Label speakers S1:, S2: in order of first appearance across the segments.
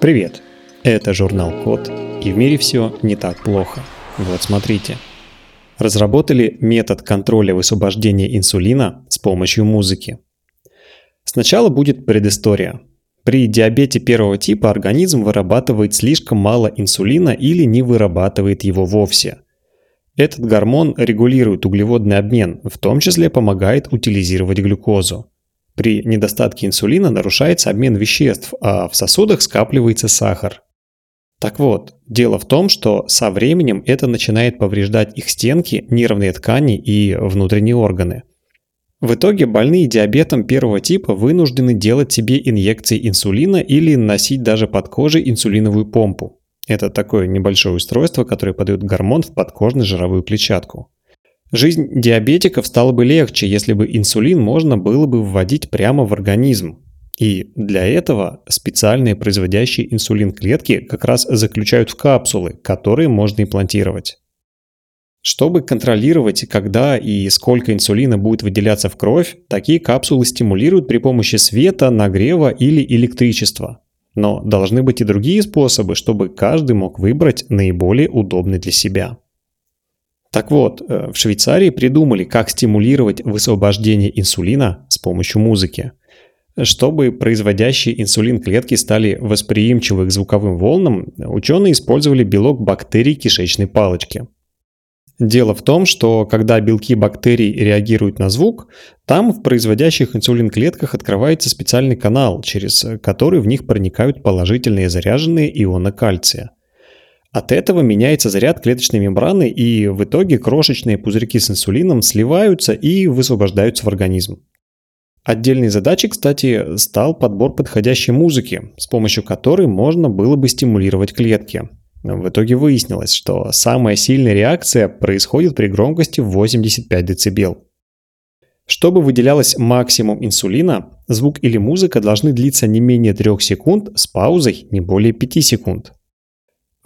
S1: Привет! Это журнал Код, и в мире все не так плохо. Вот смотрите. Разработали метод контроля высвобождения инсулина с помощью музыки. Сначала будет предыстория. При диабете первого типа организм вырабатывает слишком мало инсулина или не вырабатывает его вовсе. Этот гормон регулирует углеводный обмен, в том числе помогает утилизировать глюкозу. При недостатке инсулина нарушается обмен веществ, а в сосудах скапливается сахар. Так вот, дело в том, что со временем это начинает повреждать их стенки, нервные ткани и внутренние органы. В итоге больные диабетом первого типа вынуждены делать себе инъекции инсулина или носить даже под кожей инсулиновую помпу. Это такое небольшое устройство, которое подает гормон в подкожно-жировую клетчатку. Жизнь диабетиков стала бы легче, если бы инсулин можно было бы вводить прямо в организм. И для этого специальные производящие инсулин клетки как раз заключают в капсулы, которые можно имплантировать. Чтобы контролировать, когда и сколько инсулина будет выделяться в кровь, такие капсулы стимулируют при помощи света, нагрева или электричества. Но должны быть и другие способы, чтобы каждый мог выбрать наиболее удобный для себя. Так вот, э, в Швейцарии придумали, как стимулировать высвобождение инсулина с помощью музыки. Чтобы производящие инсулин клетки стали восприимчивы к звуковым волнам, ученые использовали белок бактерий кишечной палочки. Дело в том, что когда белки бактерий реагируют на звук, там в производящих инсулин клетках открывается специальный канал, через который в них проникают положительные заряженные ионы кальция – от этого меняется заряд клеточной мембраны, и в итоге крошечные пузырьки с инсулином сливаются и высвобождаются в организм. Отдельной задачей, кстати, стал подбор подходящей музыки, с помощью которой можно было бы стимулировать клетки. В итоге выяснилось, что самая сильная реакция происходит при громкости 85 дБ. Чтобы выделялось максимум инсулина, звук или музыка должны длиться не менее 3 секунд с паузой не более 5 секунд.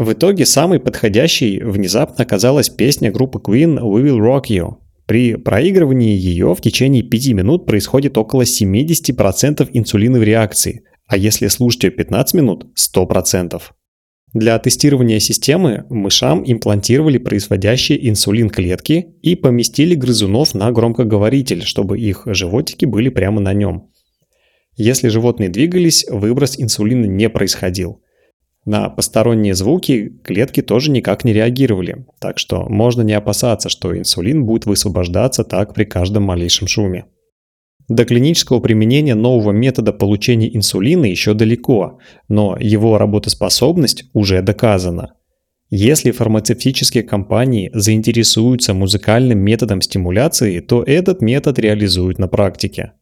S1: В итоге самой подходящей внезапно оказалась песня группы Queen «We Will Rock You». При проигрывании ее в течение 5 минут происходит около 70% инсулиновой реакции, а если слушать ее 15 минут – 100%. Для тестирования системы мышам имплантировали производящие инсулин клетки и поместили грызунов на громкоговоритель, чтобы их животики были прямо на нем. Если животные двигались, выброс инсулина не происходил. На посторонние звуки клетки тоже никак не реагировали, так что можно не опасаться, что инсулин будет высвобождаться так при каждом малейшем шуме. До клинического применения нового метода получения инсулина еще далеко, но его работоспособность уже доказана. Если фармацевтические компании заинтересуются музыкальным методом стимуляции, то этот метод реализуют на практике.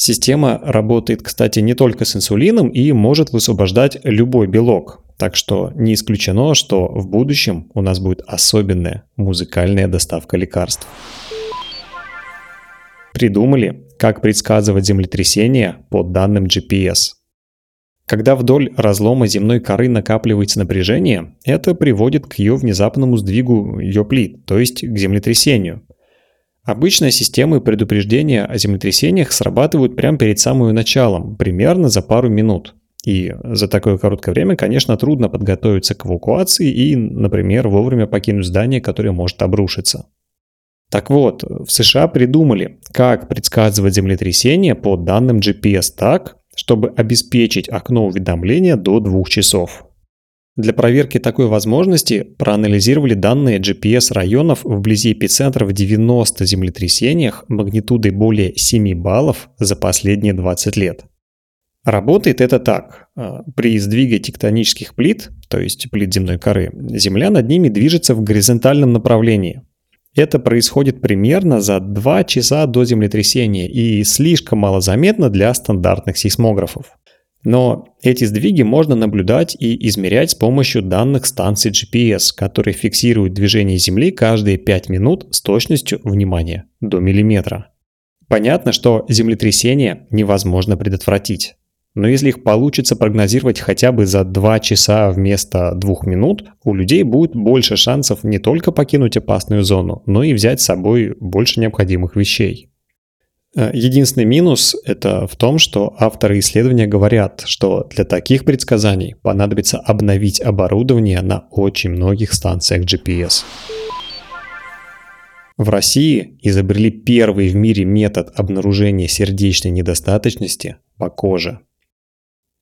S1: Система работает, кстати, не только с инсулином и может высвобождать любой белок. Так что не исключено, что в будущем у нас будет особенная музыкальная доставка лекарств. Придумали, как предсказывать землетрясения по данным GPS. Когда вдоль разлома земной коры накапливается напряжение, это приводит к ее внезапному сдвигу ее плит, то есть к землетрясению – Обычно системы предупреждения о землетрясениях срабатывают прямо перед самым началом, примерно за пару минут. И за такое короткое время, конечно, трудно подготовиться к эвакуации и, например, вовремя покинуть здание, которое может обрушиться. Так вот, в США придумали, как предсказывать землетрясения по данным GPS так, чтобы обеспечить окно уведомления до двух часов. Для проверки такой возможности проанализировали данные GPS районов вблизи эпицентра в 90 землетрясениях магнитудой более 7 баллов за последние 20 лет. Работает это так. А, при сдвиге тектонических плит, то есть плит земной коры, Земля над ними движется в горизонтальном направлении. Это происходит примерно за 2 часа до землетрясения и слишком малозаметно для стандартных сейсмографов. Но эти сдвиги можно наблюдать и измерять с помощью данных станций GPS, которые фиксируют движение Земли каждые 5 минут с точностью, внимания, до миллиметра. Понятно, что землетрясения невозможно предотвратить. Но если их получится прогнозировать хотя бы за 2 часа вместо 2 минут, у людей будет больше шансов не только покинуть опасную зону, но и взять с собой больше необходимых вещей. Э, единственный минус это в том, что авторы исследования говорят, что для таких предсказаний понадобится обновить оборудование на очень многих станциях GPS. В России изобрели первый в мире метод обнаружения сердечной недостаточности по коже.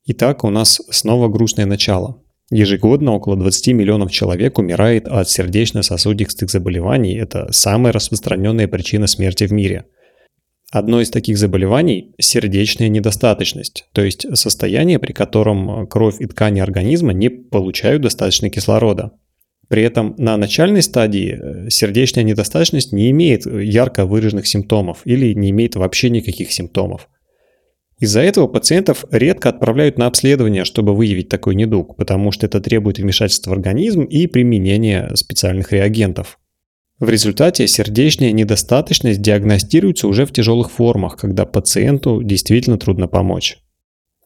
S1: Итак, у нас снова грустное начало. Ежегодно около 20 миллионов человек умирает от сердечно-сосудистых заболеваний. Это самая распространенная причина смерти в мире – Одно из таких заболеваний – сердечная недостаточность, то есть состояние, при котором кровь и ткани организма не получают достаточно кислорода. При этом на начальной стадии э, сердечная недостаточность не имеет ярко выраженных симптомов или не имеет вообще никаких симптомов. Из-за этого пациентов редко отправляют на обследование, чтобы выявить такой недуг, потому что это требует вмешательства в организм и применения специальных реагентов. В результате сердечная недостаточность диагностируется уже в тяжелых формах, когда пациенту действительно трудно помочь.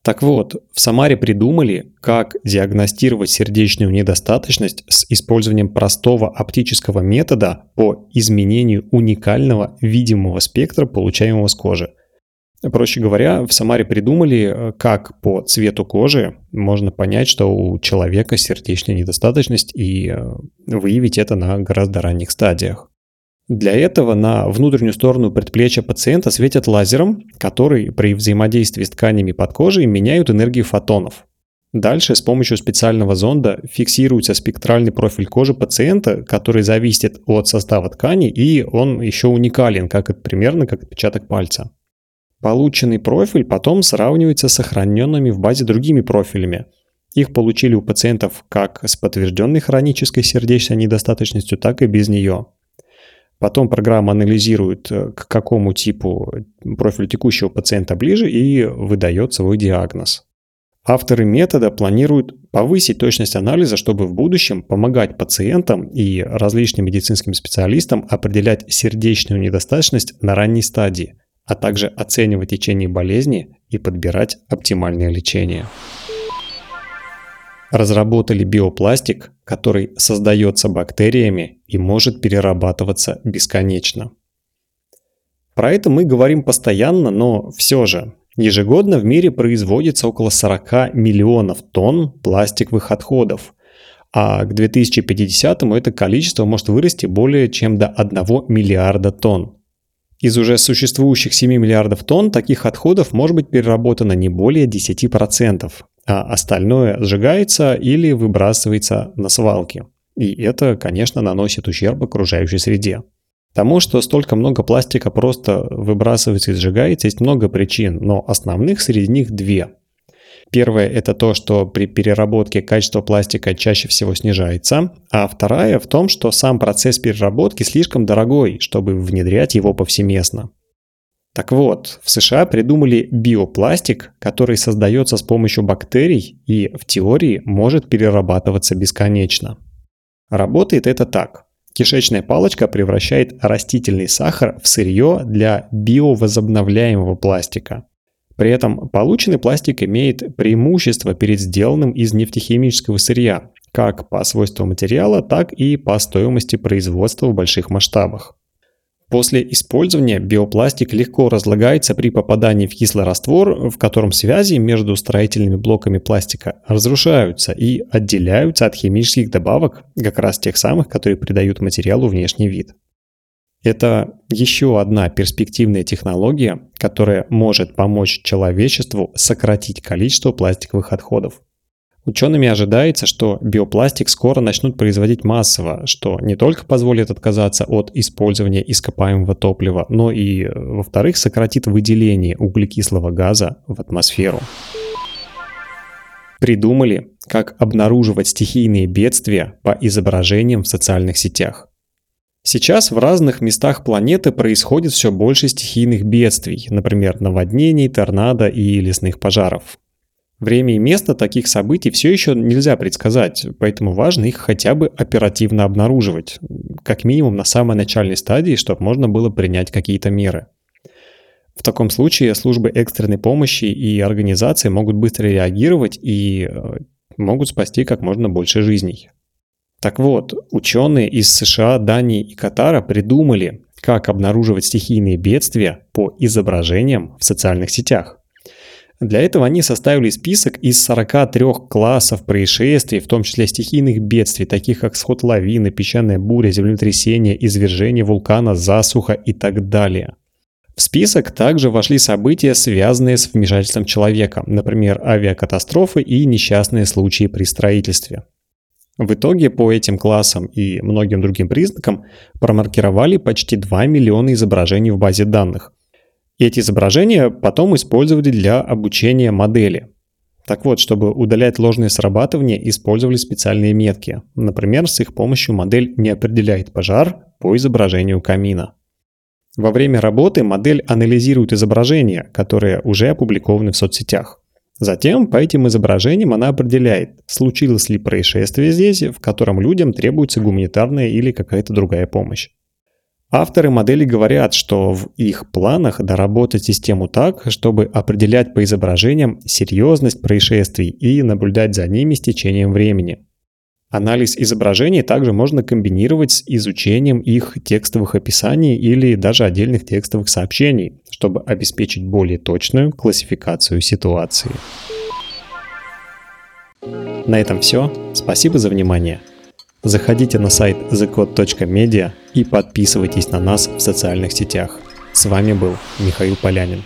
S1: Так вот, в Самаре придумали, как диагностировать сердечную недостаточность с использованием простого оптического метода по изменению уникального видимого спектра, получаемого с кожи – Проще говоря, в Самаре придумали, э, как по цвету кожи можно понять, что у человека сердечная недостаточность и э, выявить это на гораздо ранних стадиях. Для этого на внутреннюю сторону предплечья пациента светят лазером, который при взаимодействии с тканями под кожей меняют энергию фотонов. Дальше с помощью специального зонда фиксируется спектральный профиль кожи пациента, который зависит от состава ткани, и он еще уникален, как примерно как отпечаток пальца. Полученный профиль потом сравнивается с сохраненными в базе другими профилями. Их получили у пациентов как с подтвержденной хронической сердечной недостаточностью, так и без нее. Потом программа анализирует, э, к какому типу профиль текущего пациента ближе и выдает свой диагноз. Авторы метода планируют повысить точность анализа, чтобы в будущем помогать пациентам и различным медицинским специалистам определять сердечную недостаточность на ранней стадии – а также оценивать течение болезни и подбирать оптимальное лечение. Разработали биопластик, который создается бактериями и может перерабатываться бесконечно. Про это мы говорим постоянно, но все же ежегодно в мире производится около 40 миллионов тонн пластиковых отходов, а к 2050 это количество может вырасти более чем до 1 миллиарда тонн. Из уже существующих 7 миллиардов тонн таких отходов может быть переработано не более 10%, а остальное сжигается или выбрасывается на свалки. И это, конечно, наносит ущерб окружающей среде. Тому, что столько много пластика просто выбрасывается и сжигается, есть много причин, но основных среди них две. Первое – это то, что при переработке качество пластика чаще всего снижается, а вторая в том, что сам процесс переработки слишком дорогой, чтобы внедрять его повсеместно. Так вот, в США придумали биопластик, который создается с помощью бактерий и в теории может перерабатываться бесконечно. Работает это так. Кишечная палочка превращает растительный сахар в сырье для биовозобновляемого пластика. При этом полученный пластик имеет преимущество перед сделанным из нефтехимического сырья, как по свойствам материала, так и по стоимости производства в больших масштабах. После использования биопластик легко разлагается при попадании в кислый раствор, в котором связи между строительными блоками пластика разрушаются и отделяются от химических добавок, как раз тех самых, которые придают материалу внешний вид. Это еще одна перспективная технология, которая может помочь человечеству сократить количество пластиковых отходов. Учеными ожидается, что биопластик скоро начнут производить массово, что не только позволит отказаться от использования ископаемого топлива, но и, во-вторых, сократит выделение углекислого газа в атмосферу. Придумали, как обнаруживать стихийные бедствия по изображениям в социальных сетях. Сейчас в разных местах планеты происходит все больше стихийных бедствий, например, наводнений, торнадо и лесных пожаров. Время и место таких событий все еще нельзя предсказать, поэтому важно их хотя бы оперативно обнаруживать, как минимум на самой начальной стадии, чтобы можно было принять какие-то меры. В таком случае службы экстренной помощи и организации могут быстро реагировать и э, могут спасти как можно больше жизней. Так вот, ученые из США, Дании и Катара придумали, как обнаруживать стихийные бедствия по изображениям в социальных сетях. Для этого они составили список из 43 классов происшествий, в том числе стихийных бедствий, таких как сход лавины, песчаная буря, землетрясение, извержение вулкана, засуха и так далее. В список также вошли события, связанные с вмешательством человека, например, авиакатастрофы и несчастные случаи при строительстве. В итоге по этим классам и многим другим признакам промаркировали почти 2 миллиона изображений в базе данных. Эти изображения потом использовали для обучения модели. Так вот, чтобы удалять ложные срабатывания, использовали специальные метки. Например, с их помощью модель не определяет пожар по изображению камина. Во время работы модель анализирует изображения, которые уже опубликованы в соцсетях. Затем по этим изображениям она определяет, случилось ли происшествие здесь, в котором людям требуется гуманитарная или какая-то другая помощь. Авторы модели говорят, что в их планах доработать систему так, чтобы определять по изображениям серьезность происшествий и наблюдать за ними с течением времени. Анализ изображений также можно комбинировать с изучением их текстовых описаний или даже отдельных текстовых сообщений, чтобы обеспечить более точную классификацию ситуации. На этом все. Спасибо за внимание. Заходите на сайт thecode.media и подписывайтесь на нас в социальных сетях. С вами был Михаил Полянин.